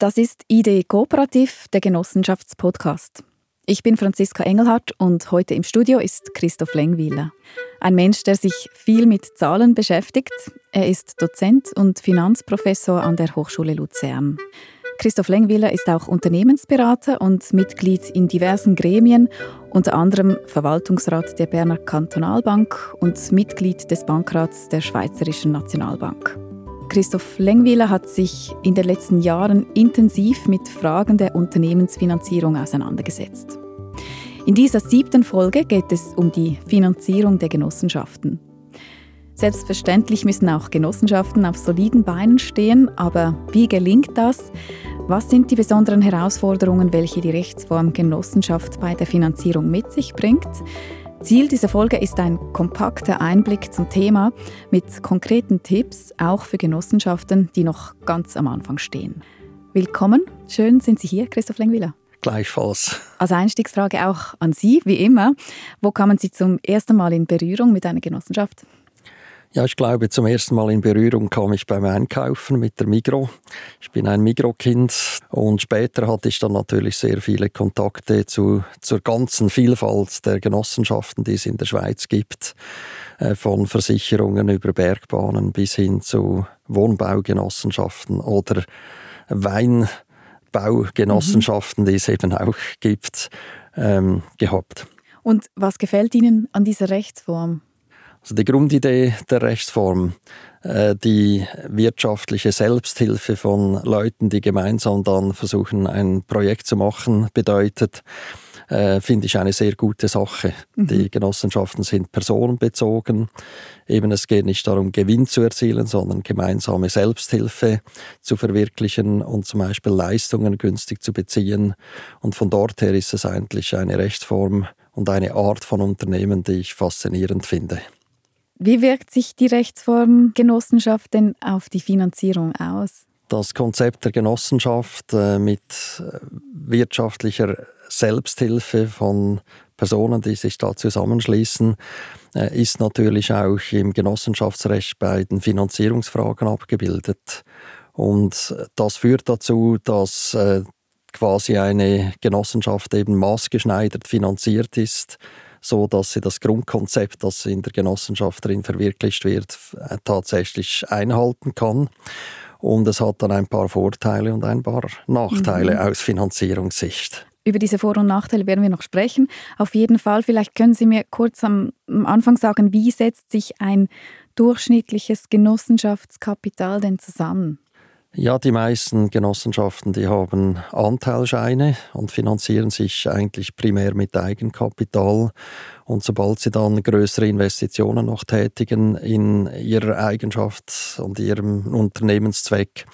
Das ist Idee Kooperativ, der Genossenschaftspodcast. Ich bin Franziska Engelhardt und heute im Studio ist Christoph Lengwiler. Ein Mensch, der sich viel mit Zahlen beschäftigt. Er ist Dozent und Finanzprofessor an der Hochschule Luzern. Christoph Lengwiler ist auch Unternehmensberater und Mitglied in diversen Gremien, unter anderem Verwaltungsrat der Berner Kantonalbank und Mitglied des Bankrats der Schweizerischen Nationalbank. Christoph Lengwiler hat sich in den letzten Jahren intensiv mit Fragen der Unternehmensfinanzierung auseinandergesetzt. In dieser siebten Folge geht es um die Finanzierung der Genossenschaften. Selbstverständlich müssen auch Genossenschaften auf soliden Beinen stehen, aber wie gelingt das? Was sind die besonderen Herausforderungen, welche die Rechtsform Genossenschaft bei der Finanzierung mit sich bringt? Ziel dieser Folge ist ein kompakter Einblick zum Thema mit konkreten Tipps, auch für Genossenschaften, die noch ganz am Anfang stehen. Willkommen, schön sind Sie hier, Christoph Lengwiller. Gleichfalls. Als Einstiegsfrage auch an Sie, wie immer. Wo kamen Sie zum ersten Mal in Berührung mit einer Genossenschaft? Ja, ich glaube, zum ersten Mal in Berührung kam ich beim Einkaufen mit der Migro. Ich bin ein Migro-Kind und später hatte ich dann natürlich sehr viele Kontakte zu, zur ganzen Vielfalt der Genossenschaften, die es in der Schweiz gibt. Äh, von Versicherungen über Bergbahnen bis hin zu Wohnbaugenossenschaften oder Weinbaugenossenschaften, mhm. die es eben auch gibt, ähm, gehabt. Und was gefällt Ihnen an dieser Rechtsform? Also die Grundidee der Rechtsform, äh, die wirtschaftliche Selbsthilfe von Leuten, die gemeinsam dann versuchen, ein Projekt zu machen, bedeutet, äh, finde ich eine sehr gute Sache. Mhm. Die Genossenschaften sind personenbezogen. Eben es geht nicht darum, Gewinn zu erzielen, sondern gemeinsame Selbsthilfe zu verwirklichen und zum Beispiel Leistungen günstig zu beziehen. Und von dort her ist es eigentlich eine Rechtsform und eine Art von Unternehmen, die ich faszinierend finde. Wie wirkt sich die Rechtsform Genossenschaft denn auf die Finanzierung aus? Das Konzept der Genossenschaft äh, mit äh, wirtschaftlicher Selbsthilfe von Personen, die sich da zusammenschließen, äh, ist natürlich auch im Genossenschaftsrecht bei den Finanzierungsfragen abgebildet. Und das führt dazu, dass quasi eine Genossenschaft eben maßgeschneidert finanziert ist so dass sie das Grundkonzept, das in der Genossenschaft drin verwirklicht wird, äh, tatsächlich einhalten kann. Und es hat dann ein paar Vorteile und ein paar Nachteile mhm. aus Finanzierungssicht. Über diese Vor- und Nachteile werden wir noch sprechen. Auf jeden Fall, vielleicht können Sie mir kurz am Anfang sagen, wie setzt sich ein durchschnittliches Genossenschaftskapital denn zusammen? Ja, die meisten Genossenschaften, die haben Anteilscheine und finanzieren sich eigentlich primär mit Eigenkapital. Und sobald sie dann größere Investitionen noch tätigen in ihrer Eigenschaft und ihrem Unternehmenszweck,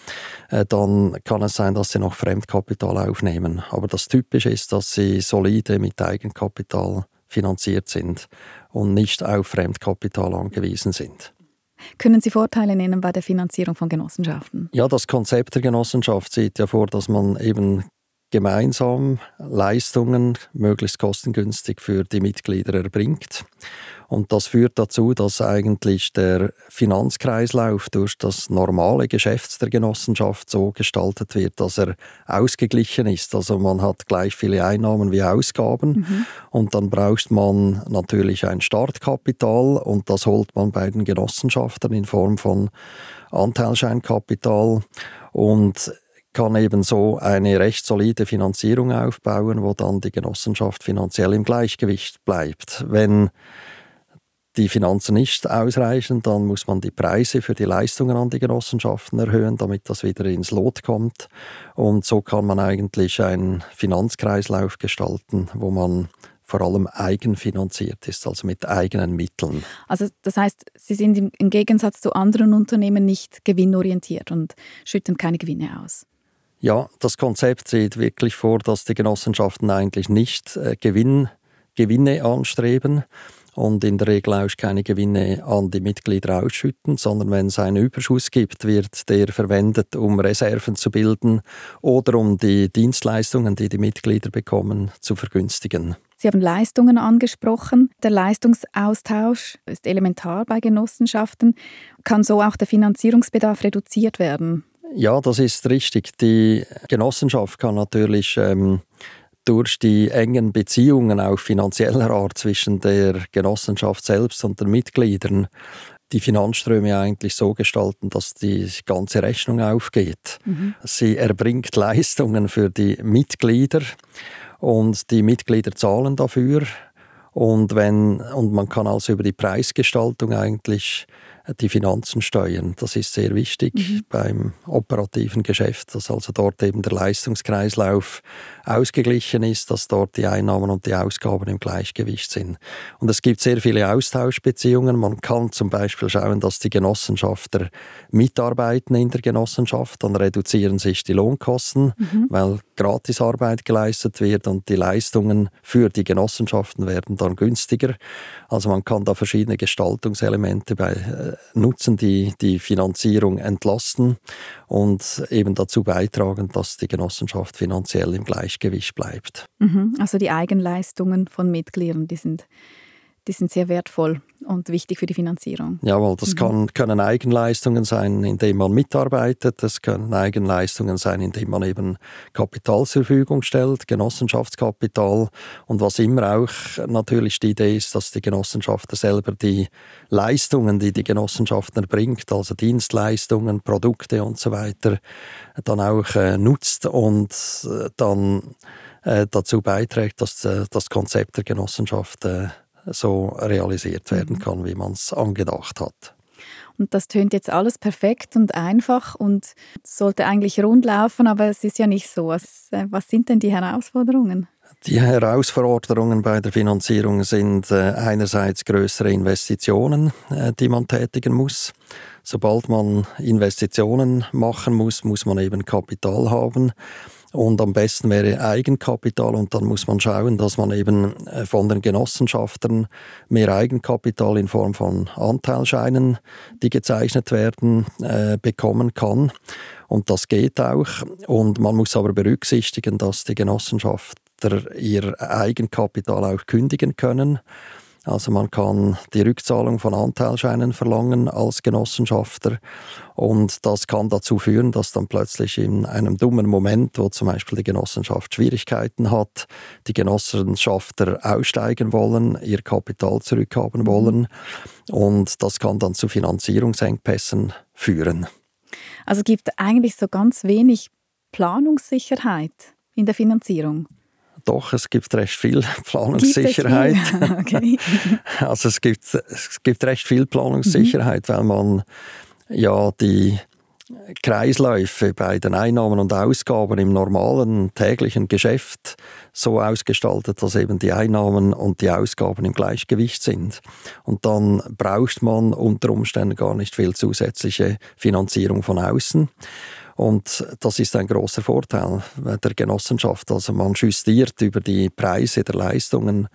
äh, dann kann es sein, dass sie noch Fremdkapital aufnehmen. Aber das Typische ist, dass sie solide mit Eigenkapital finanziert sind und nicht auf Fremdkapital angewiesen sind. Können Sie Vorteile nennen bei der Finanzierung von Genossenschaften? Ja, das Konzept der Genossenschaft sieht ja vor, dass man eben gemeinsam Leistungen möglichst kostengünstig für die Mitglieder erbringt. Und das führt dazu, dass eigentlich der Finanzkreislauf durch das normale Geschäft der Genossenschaft so gestaltet wird, dass er ausgeglichen ist. Also man hat gleich viele Einnahmen wie Ausgaben mhm. und dann braucht man natürlich ein Startkapital und das holt man bei den Genossenschaften in Form von Anteilscheinkapital und kann eben so eine recht solide Finanzierung aufbauen, wo dann die Genossenschaft finanziell im Gleichgewicht bleibt. Wenn die Finanzen nicht ausreichen, dann muss man die Preise für die Leistungen an die Genossenschaften erhöhen, damit das wieder ins Lot kommt. Und so kann man eigentlich einen Finanzkreislauf gestalten, wo man vor allem eigenfinanziert ist, also mit eigenen Mitteln. Also das heißt, Sie sind im Gegensatz zu anderen Unternehmen nicht gewinnorientiert und schütten keine Gewinne aus. Ja, das Konzept sieht wirklich vor, dass die Genossenschaften eigentlich nicht äh, Gewinn, Gewinne anstreben, und in der Regel auch keine Gewinne an die Mitglieder ausschütten, sondern wenn es einen Überschuss gibt, wird der verwendet, um Reserven zu bilden oder um die Dienstleistungen, die die Mitglieder bekommen, zu vergünstigen. Sie haben Leistungen angesprochen. Der Leistungsaustausch ist elementar bei Genossenschaften. Kann so auch der Finanzierungsbedarf reduziert werden? Ja, das ist richtig. Die Genossenschaft kann natürlich ähm, durch die engen Beziehungen auch finanzieller Art zwischen der Genossenschaft selbst und den Mitgliedern die Finanzströme eigentlich so gestalten, dass die ganze Rechnung aufgeht. Mhm. Sie erbringt Leistungen für die Mitglieder und die Mitglieder zahlen dafür. Und, wenn, und man kann also über die Preisgestaltung eigentlich die Finanzen steuern. Das ist sehr wichtig mhm. beim operativen Geschäft, dass also dort eben der Leistungskreislauf ausgeglichen ist, dass dort die Einnahmen und die Ausgaben im Gleichgewicht sind. Und es gibt sehr viele Austauschbeziehungen. Man kann zum Beispiel schauen, dass die Genossenschafter mitarbeiten in der Genossenschaft, dann reduzieren sich die Lohnkosten, mhm. weil Gratisarbeit geleistet wird und die Leistungen für die Genossenschaften werden dann günstiger. Also man kann da verschiedene Gestaltungselemente bei, äh, nutzen, die die Finanzierung entlasten und eben dazu beitragen, dass die Genossenschaft finanziell im Gleichgewicht bleibt. Mhm. Also die Eigenleistungen von Mitgliedern, die sind die sind sehr wertvoll und wichtig für die Finanzierung. Jawohl, das mhm. kann, können Eigenleistungen sein, indem man mitarbeitet. Das können Eigenleistungen sein, indem man eben Kapital zur Verfügung stellt, Genossenschaftskapital. Und was immer auch natürlich die Idee ist, dass die Genossenschaft selber die Leistungen, die die Genossenschaft erbringt, also Dienstleistungen, Produkte und so weiter, dann auch äh, nutzt und äh, dann äh, dazu beiträgt, dass äh, das Konzept der Genossenschaft äh, so realisiert werden mhm. kann, wie man es angedacht hat. Und das tönt jetzt alles perfekt und einfach und sollte eigentlich rund laufen, aber es ist ja nicht so. Was, äh, was sind denn die Herausforderungen? Die Herausforderungen bei der Finanzierung sind äh, einerseits größere Investitionen, äh, die man tätigen muss. Sobald man Investitionen machen muss, muss man eben Kapital haben. Und am besten wäre Eigenkapital und dann muss man schauen, dass man eben äh, von den Genossenschaften mehr Eigenkapital in Form von Anteilscheinen, die gezeichnet werden, äh, bekommen kann. Und das geht auch. Und man muss aber berücksichtigen, dass die Genossenschafter ihr Eigenkapital auch kündigen können. Also man kann die Rückzahlung von Anteilscheinen verlangen als Genossenschafter und das kann dazu führen, dass dann plötzlich in einem dummen Moment, wo zum Beispiel die Genossenschaft Schwierigkeiten hat, die Genossenschafter aussteigen wollen, ihr Kapital zurückhaben mhm. wollen und das kann dann zu Finanzierungsengpässen führen. Also es gibt eigentlich so ganz wenig Planungssicherheit in der Finanzierung. Doch, es gibt recht viel Planungssicherheit. Okay. Also es gibt, es gibt recht viel Planungssicherheit, mhm. weil man ja die Kreisläufe bei den Einnahmen und Ausgaben im normalen täglichen Geschäft so ausgestaltet, dass eben die Einnahmen und die Ausgaben im Gleichgewicht sind. Und dann braucht man unter Umständen gar nicht viel zusätzliche Finanzierung von außen. Und das ist ein großer Vorteil der Genossenschaft. Also man justiert über die Preise der Leistungen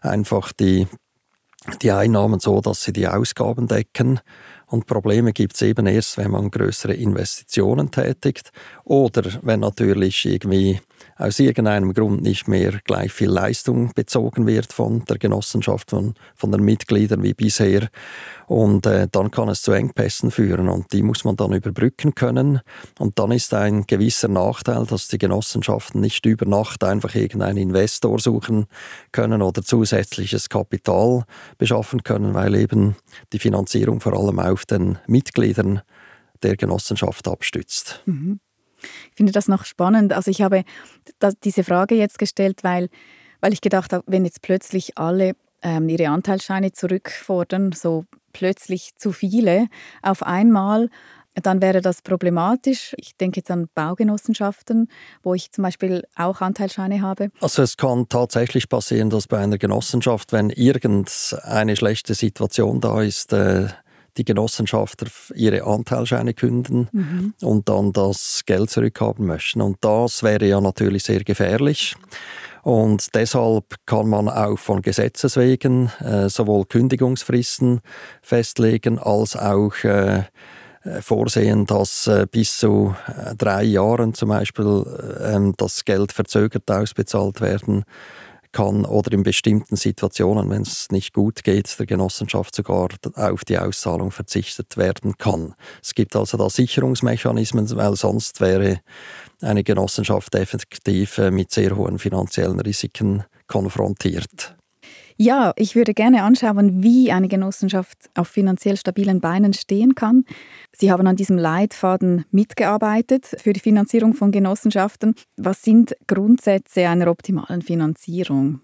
einfach die, die Einnahmen so, dass sie die Ausgaben decken. Und Probleme gibt es eben erst, wenn man größere Investitionen tätigt oder wenn natürlich irgendwie aus irgendeinem Grund nicht mehr gleich viel Leistung bezogen wird von der Genossenschaft, von, von den Mitgliedern wie bisher. Und äh, dann kann es zu Engpässen führen und die muss man dann überbrücken können. Und dann ist ein gewisser Nachteil, dass die Genossenschaften nicht über Nacht einfach irgendeinen Investor suchen können oder zusätzliches Kapital beschaffen können, weil eben die Finanzierung vor allem auf den Mitgliedern der Genossenschaft abstützt. Mhm. Ich finde das noch spannend. Also ich habe diese Frage jetzt gestellt, weil, weil ich gedacht habe, wenn jetzt plötzlich alle ähm, ihre Anteilsscheine zurückfordern, so plötzlich zu viele auf einmal, dann wäre das problematisch. Ich denke jetzt an Baugenossenschaften, wo ich zum Beispiel auch Anteilsscheine habe. Also es kann tatsächlich passieren, dass bei einer Genossenschaft, wenn irgendeine schlechte Situation da ist, äh, die Genossenschafter ihre Anteilscheine künden mhm. und dann das Geld zurückhaben möchten. Und das wäre ja natürlich sehr gefährlich. Und deshalb kann man auch von Gesetzes wegen äh, sowohl Kündigungsfristen festlegen als auch äh, äh vorsehen, dass äh, bis zu äh, drei Jahren zum Beispiel ähm, das Geld verzögert ausbezahlt werden kann oder in bestimmten Situationen, wenn es nicht gut geht, der Genossenschaft sogar auf die Auszahlung verzichtet werden kann. Es gibt also da Sicherungsmechanismen, weil sonst wäre eine Genossenschaft effektiv äh, mit sehr hohen finanziellen Risiken konfrontiert. Ja, ich würde gerne anschauen, wie eine Genossenschaft auf finanziell stabilen Beinen stehen kann. Sie haben an diesem Leitfaden mitgearbeitet für die Finanzierung von Genossenschaften. Was sind Grundsätze einer optimalen Finanzierung?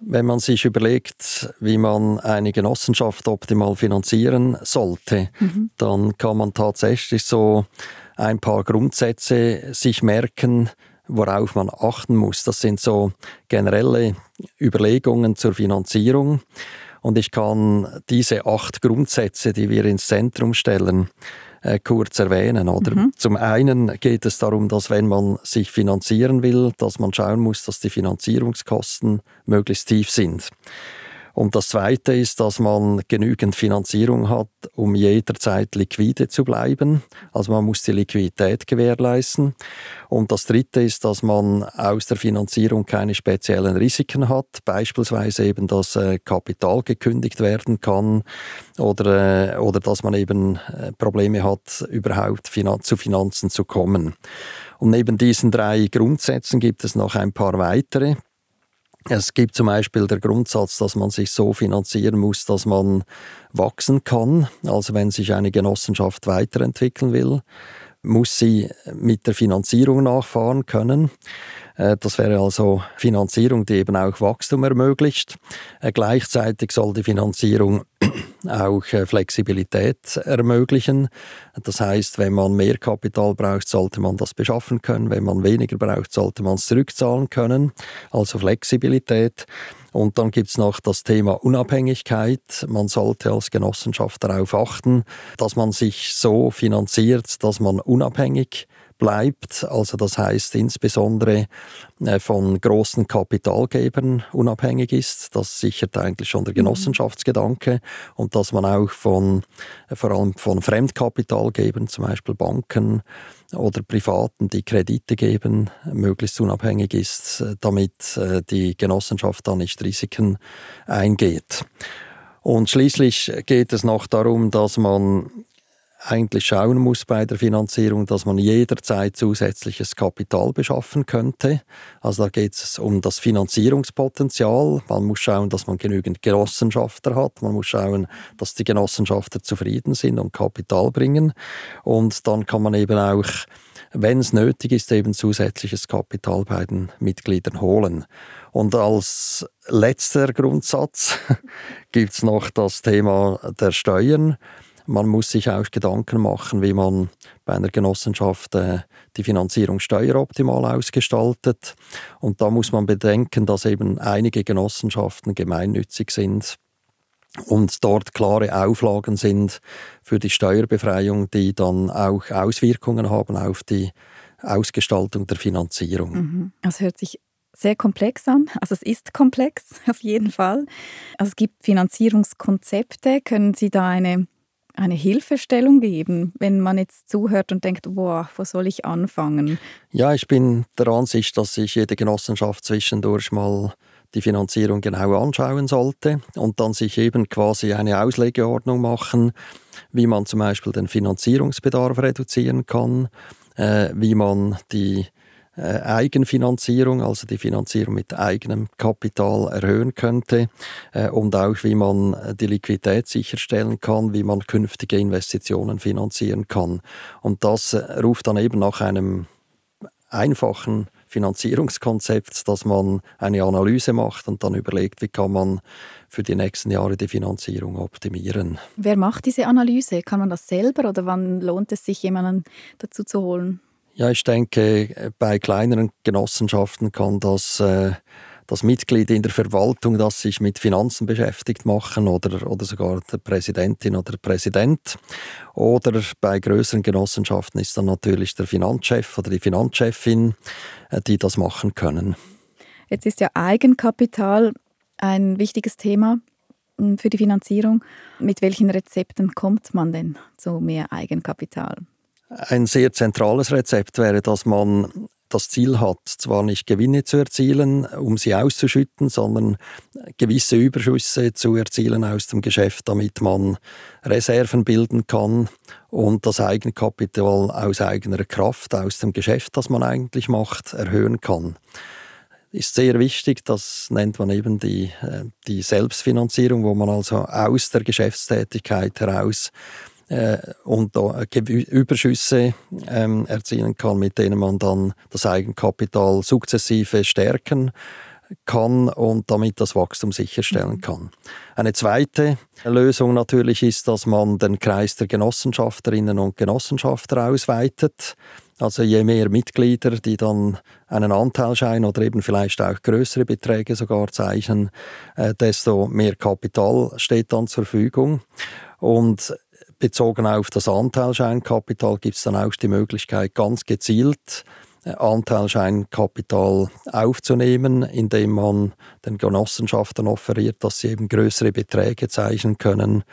Wenn man sich überlegt, wie man eine Genossenschaft optimal finanzieren sollte, mhm. dann kann man tatsächlich so ein paar Grundsätze sich merken, worauf man achten muss. Das sind so generelle Überlegungen zur Finanzierung. Und ich kann diese acht Grundsätze, die wir ins Zentrum stellen, äh, kurz erwähnen. Oder? Mhm. Zum einen geht es darum, dass wenn man sich finanzieren will, dass man schauen muss, dass die Finanzierungskosten möglichst tief sind. Und das Zweite ist, dass man genügend Finanzierung hat, um jederzeit liquide zu bleiben. Also man muss die Liquidität gewährleisten. Und das Dritte ist, dass man aus der Finanzierung keine speziellen Risiken hat. Beispielsweise eben, dass äh, Kapital gekündigt werden kann oder, äh, oder dass man eben äh, Probleme hat, überhaupt zu Finanzen zu kommen. Und neben diesen drei Grundsätzen gibt es noch ein paar weitere. Es gibt zum Beispiel der Grundsatz, dass man sich so finanzieren muss, dass man wachsen kann. Also wenn sich eine Genossenschaft weiterentwickeln will, muss sie mit der Finanzierung nachfahren können. Äh, das wäre also Finanzierung, die eben auch Wachstum ermöglicht. Äh, gleichzeitig soll die Finanzierung auch äh, Flexibilität ermöglichen. Das heißt, wenn man mehr Kapital braucht, sollte man das beschaffen können. Wenn man weniger braucht, sollte man es zurückzahlen können. Also Flexibilität. Und dann gibt es noch das Thema Unabhängigkeit. Man sollte als Genossenschaft darauf achten, dass man sich so finanziert, dass man unabhängig bleibt. Also das heißt insbesondere äh, von großen Kapitalgebern unabhängig ist. Das sichert eigentlich schon der mhm. Genossenschaftsgedanke und dass man auch von äh, vor allem von Fremdkapitalgebern, zum Beispiel Banken oder Privaten, die Kredite geben, möglichst unabhängig ist, äh, damit die Genossenschaft da nicht Risiken eingeht. Und schließlich geht es noch darum, dass man eigentlich schauen muss bei der Finanzierung, dass man jederzeit zusätzliches Kapital beschaffen könnte. Also da geht es um das Finanzierungspotenzial. Man muss schauen, dass man genügend Genossenschafter hat. Man muss schauen, dass die Genossenschafter zufrieden sind und Kapital bringen. Und dann kann man eben auch, wenn es nötig ist, eben zusätzliches Kapital bei den Mitgliedern holen. Und als letzter Grundsatz gibt es noch das Thema der Steuern. Man muss sich auch Gedanken machen, wie man bei einer Genossenschaft äh, die Finanzierung steueroptimal ausgestaltet. Und da muss man bedenken, dass eben einige Genossenschaften gemeinnützig sind und dort klare Auflagen sind für die Steuerbefreiung, die dann auch Auswirkungen haben auf die Ausgestaltung der Finanzierung. Mhm. Das hört sich sehr komplex an. Also es ist komplex auf jeden Fall. Also es gibt Finanzierungskonzepte. Können Sie da eine eine Hilfestellung geben, wenn man jetzt zuhört und denkt, boah, wo soll ich anfangen? Ja, ich bin der Ansicht, dass sich jede Genossenschaft zwischendurch mal die Finanzierung genau anschauen sollte und dann sich eben quasi eine Auslegeordnung machen, wie man zum Beispiel den Finanzierungsbedarf reduzieren kann, äh, wie man die Eigenfinanzierung, also die Finanzierung mit eigenem Kapital erhöhen könnte äh, und auch wie man die Liquidität sicherstellen kann, wie man künftige Investitionen finanzieren kann. Und das äh, ruft dann eben nach einem einfachen Finanzierungskonzept, dass man eine Analyse macht und dann überlegt, wie kann man für die nächsten Jahre die Finanzierung optimieren. Wer macht diese Analyse? Kann man das selber oder wann lohnt es sich, jemanden dazu zu holen? Ja, ich denke, bei kleineren Genossenschaften kann das äh, das Mitglied in der Verwaltung, das sich mit Finanzen beschäftigt, machen oder, oder sogar der Präsidentin oder der Präsident. Oder bei größeren Genossenschaften ist dann natürlich der Finanzchef oder die Finanzchefin, äh, die das machen können. Jetzt ist ja Eigenkapital ein wichtiges Thema hm, für die Finanzierung. Mit welchen Rezepten kommt man denn zu mehr Eigenkapital? Ein sehr zentrales Rezept wäre, dass man das Ziel hat, zwar nicht Gewinne zu erzielen, um sie auszuschütten, sondern gewisse Überschüsse zu erzielen aus dem Geschäft, damit man Reserven bilden kann und das Eigenkapital aus eigener Kraft, aus dem Geschäft, das man eigentlich macht, erhöhen kann ist sehr wichtig. Das nennt man eben die, äh, die Selbstfinanzierung, wo man also aus der Geschäftstätigkeit heraus äh, und da Überschüsse ähm, erzielen kann, mit denen man dann das Eigenkapital sukzessive stärken kann und damit das Wachstum sicherstellen mhm. kann. Eine zweite Lösung natürlich ist, dass man den Kreis der Genossenschafterinnen und Genossenschafter ausweitet. Also je mehr Mitglieder, die dann einen Anteilschein oder eben vielleicht auch größere Beträge sogar zeichnen, äh, desto mehr Kapital steht dann zur Verfügung. Und bezogen auf das Anteilscheinkapital gibt es dann auch die Möglichkeit, ganz gezielt äh, Anteilscheinkapital aufzunehmen, indem man den Genossenschaften offeriert, dass sie eben größere Beträge zeichnen können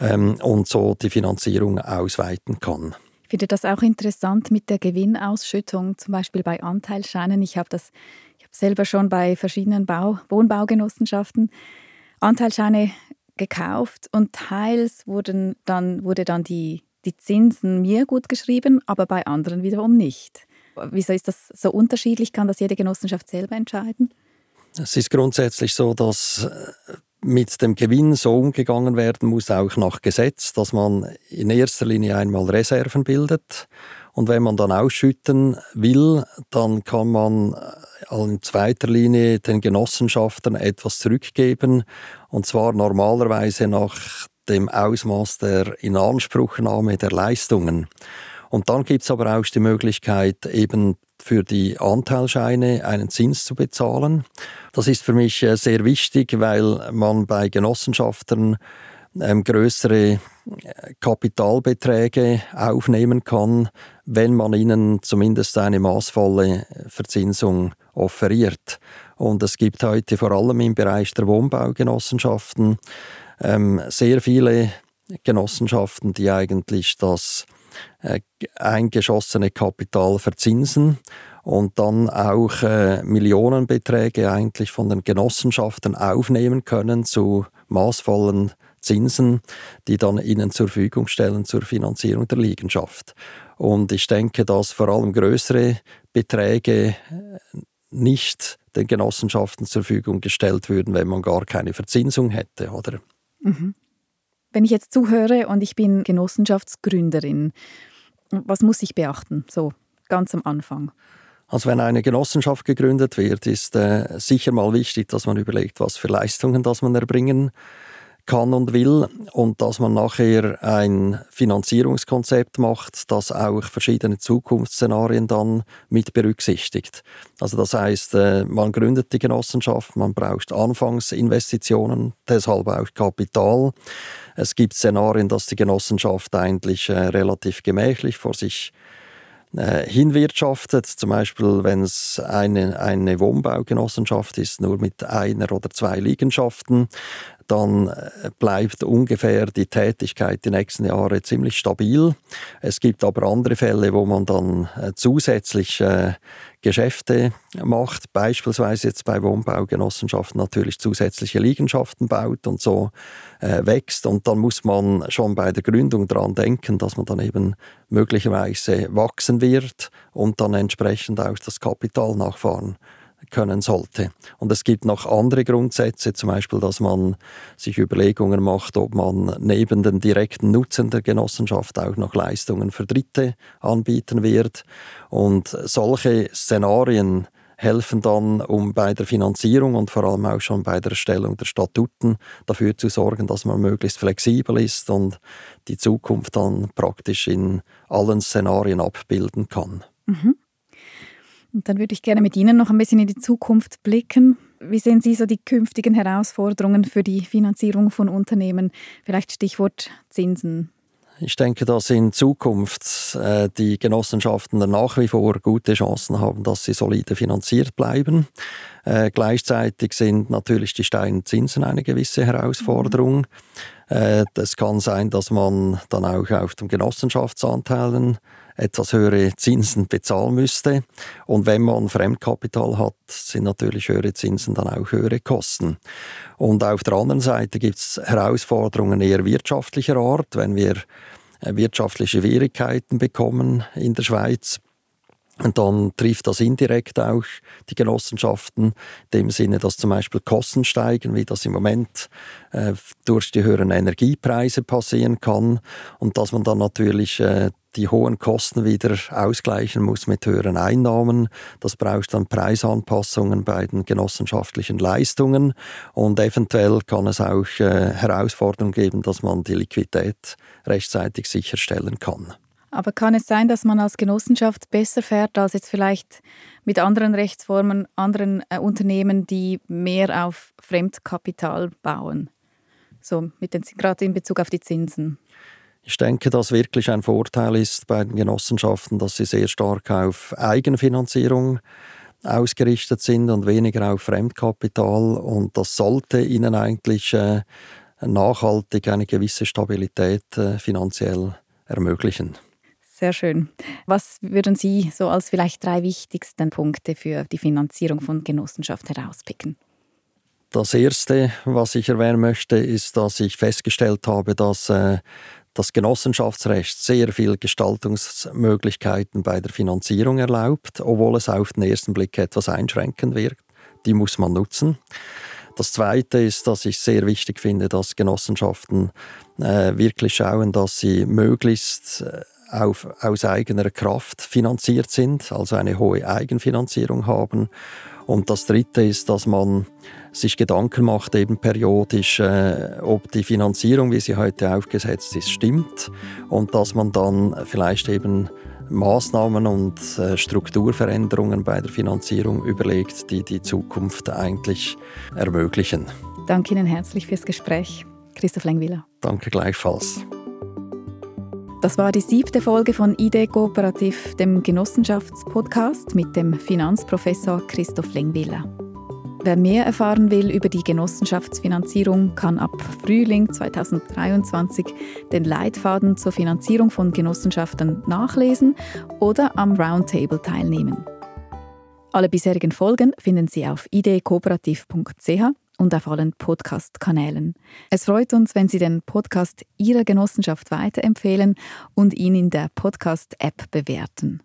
ähm, und so die Finanzierung ausweiten kann. Ich finde das auch interessant mit der Gewinnausschüttung, zum Beispiel bei Anteilscheinen. Ich habe das ich habe selber schon bei verschiedenen Bau, Wohnbaugenossenschaften Anteilscheine gekauft und teils wurden dann, wurde dann die, die Zinsen mir gut geschrieben, aber bei anderen wiederum nicht. Wieso ist das so unterschiedlich? Kann das jede Genossenschaft selber entscheiden? Es ist grundsätzlich so, dass äh, mit dem Gewinn so umgegangen werden muss, auch nach Gesetz, dass man in erster Linie einmal Reserven bildet. Und wenn man dann ausschütten will, dann kann man äh, in zweiter Linie den Genossenschaften etwas zurückgeben. Und zwar normalerweise nach dem Ausmaß der Inanspruchnahme der Leistungen. Und dann gibt es aber auch die Möglichkeit, eben für die Anteilscheine einen Zins zu bezahlen. Das ist für mich äh, sehr wichtig, weil man bei Genossenschaften ähm, größere äh, Kapitalbeträge aufnehmen kann, wenn man ihnen zumindest eine maßvolle Verzinsung offeriert. Und es gibt heute vor allem im Bereich der Wohnbaugenossenschaften ähm, sehr viele Genossenschaften, die eigentlich das äh, eingeschossene Kapital verzinsen und dann auch äh, Millionenbeträge eigentlich von den Genossenschaften aufnehmen können zu maßvollen Zinsen, die dann ihnen zur Verfügung stellen zur Finanzierung der Liegenschaft. Und ich denke, dass vor allem größere Beträge äh, nicht den Genossenschaften zur Verfügung gestellt würden, wenn man gar keine Verzinsung hätte, oder? Mhm. Wenn ich jetzt zuhöre und ich bin Genossenschaftsgründerin, was muss ich beachten, so ganz am Anfang? Also wenn eine Genossenschaft gegründet wird, ist äh, sicher mal wichtig, dass man überlegt, was für Leistungen das man erbringen kann und will und dass man nachher ein Finanzierungskonzept macht, das auch verschiedene Zukunftsszenarien dann mit berücksichtigt. Also das heißt, äh, man gründet die Genossenschaft, man braucht Anfangsinvestitionen, deshalb auch Kapital. Es gibt Szenarien, dass die Genossenschaft eigentlich äh, relativ gemächlich vor sich äh, hinwirtschaftet. Zum Beispiel, wenn es eine, eine Wohnbaugenossenschaft ist, nur mit einer oder zwei Liegenschaften, dann äh, bleibt ungefähr die Tätigkeit die nächsten Jahre ziemlich stabil. Es gibt aber andere Fälle, wo man dann äh, zusätzlich äh, Geschäfte macht, beispielsweise jetzt bei Wohnbaugenossenschaften natürlich zusätzliche Liegenschaften baut und so wächst. Und dann muss man schon bei der Gründung daran denken, dass man dann eben möglicherweise wachsen wird und dann entsprechend auch das Kapital nachfahren können sollte. Und es gibt noch andere Grundsätze, zum Beispiel, dass man sich Überlegungen macht, ob man neben den direkten Nutzen der Genossenschaft auch noch Leistungen für Dritte anbieten wird. Und solche Szenarien helfen dann, um bei der Finanzierung und vor allem auch schon bei der Erstellung der Statuten dafür zu sorgen, dass man möglichst flexibel ist und die Zukunft dann praktisch in allen Szenarien abbilden kann. Mhm. Und dann würde ich gerne mit Ihnen noch ein bisschen in die Zukunft blicken. Wie sehen Sie so die künftigen Herausforderungen für die Finanzierung von Unternehmen? Vielleicht Stichwort Zinsen. Ich denke, dass in Zukunft äh, die Genossenschaften nach wie vor gute Chancen haben, dass sie solide finanziert bleiben. Äh, gleichzeitig sind natürlich die steigenden Zinsen eine gewisse Herausforderung. Mhm. Äh, kann sein, dass man dann auch auf den Genossenschaftsanteilen etwas höhere Zinsen bezahlen müsste. Und wenn man Fremdkapital hat, sind natürlich höhere Zinsen dann auch höhere Kosten. Und auf der anderen Seite gibt es Herausforderungen eher wirtschaftlicher Art, wenn wir äh, wirtschaftliche Schwierigkeiten bekommen in der Schweiz und dann trifft das indirekt auch die Genossenschaften, in dem Sinne, dass zum Beispiel Kosten steigen, wie das im Moment äh, durch die höheren Energiepreise passieren kann. Und dass man dann natürlich äh, die hohen Kosten wieder ausgleichen muss mit höheren Einnahmen. Das braucht dann Preisanpassungen bei den genossenschaftlichen Leistungen. Und eventuell kann es auch äh, Herausforderungen geben, dass man die Liquidität rechtzeitig sicherstellen kann. Aber kann es sein, dass man als Genossenschaft besser fährt als jetzt vielleicht mit anderen Rechtsformen, anderen äh, Unternehmen, die mehr auf Fremdkapital bauen? So mit den, gerade in Bezug auf die Zinsen. Ich denke, dass wirklich ein Vorteil ist bei den Genossenschaften, dass sie sehr stark auf Eigenfinanzierung ausgerichtet sind und weniger auf Fremdkapital. Und das sollte ihnen eigentlich äh, nachhaltig eine gewisse Stabilität äh, finanziell ermöglichen. Sehr schön. Was würden Sie so als vielleicht drei wichtigsten Punkte für die Finanzierung von Genossenschaft herauspicken? Das Erste, was ich erwähnen möchte, ist, dass ich festgestellt habe, dass äh, das Genossenschaftsrecht sehr viele Gestaltungsmöglichkeiten bei der Finanzierung erlaubt, obwohl es auf den ersten Blick etwas einschränkend wirkt. Die muss man nutzen. Das Zweite ist, dass ich sehr wichtig finde, dass Genossenschaften äh, wirklich schauen, dass sie möglichst äh, auf, aus eigener Kraft finanziert sind, also eine hohe Eigenfinanzierung haben. Und das Dritte ist, dass man sich Gedanken macht, eben periodisch, äh, ob die Finanzierung, wie sie heute aufgesetzt ist, stimmt und dass man dann vielleicht eben Maßnahmen und äh, Strukturveränderungen bei der Finanzierung überlegt, die die Zukunft eigentlich ermöglichen. Danke Ihnen herzlich fürs Gespräch, Christoph Lengwiller. Danke gleichfalls. Das war die siebte Folge von ID Kooperativ, dem Genossenschaftspodcast mit dem Finanzprofessor Christoph Lengwiller. Wer mehr erfahren will über die Genossenschaftsfinanzierung, kann ab Frühling 2023 den Leitfaden zur Finanzierung von Genossenschaften nachlesen oder am Roundtable teilnehmen. Alle bisherigen Folgen finden Sie auf idkooperativ.ch und auf allen Podcast-Kanälen. Es freut uns, wenn Sie den Podcast Ihrer Genossenschaft weiterempfehlen und ihn in der Podcast-App bewerten.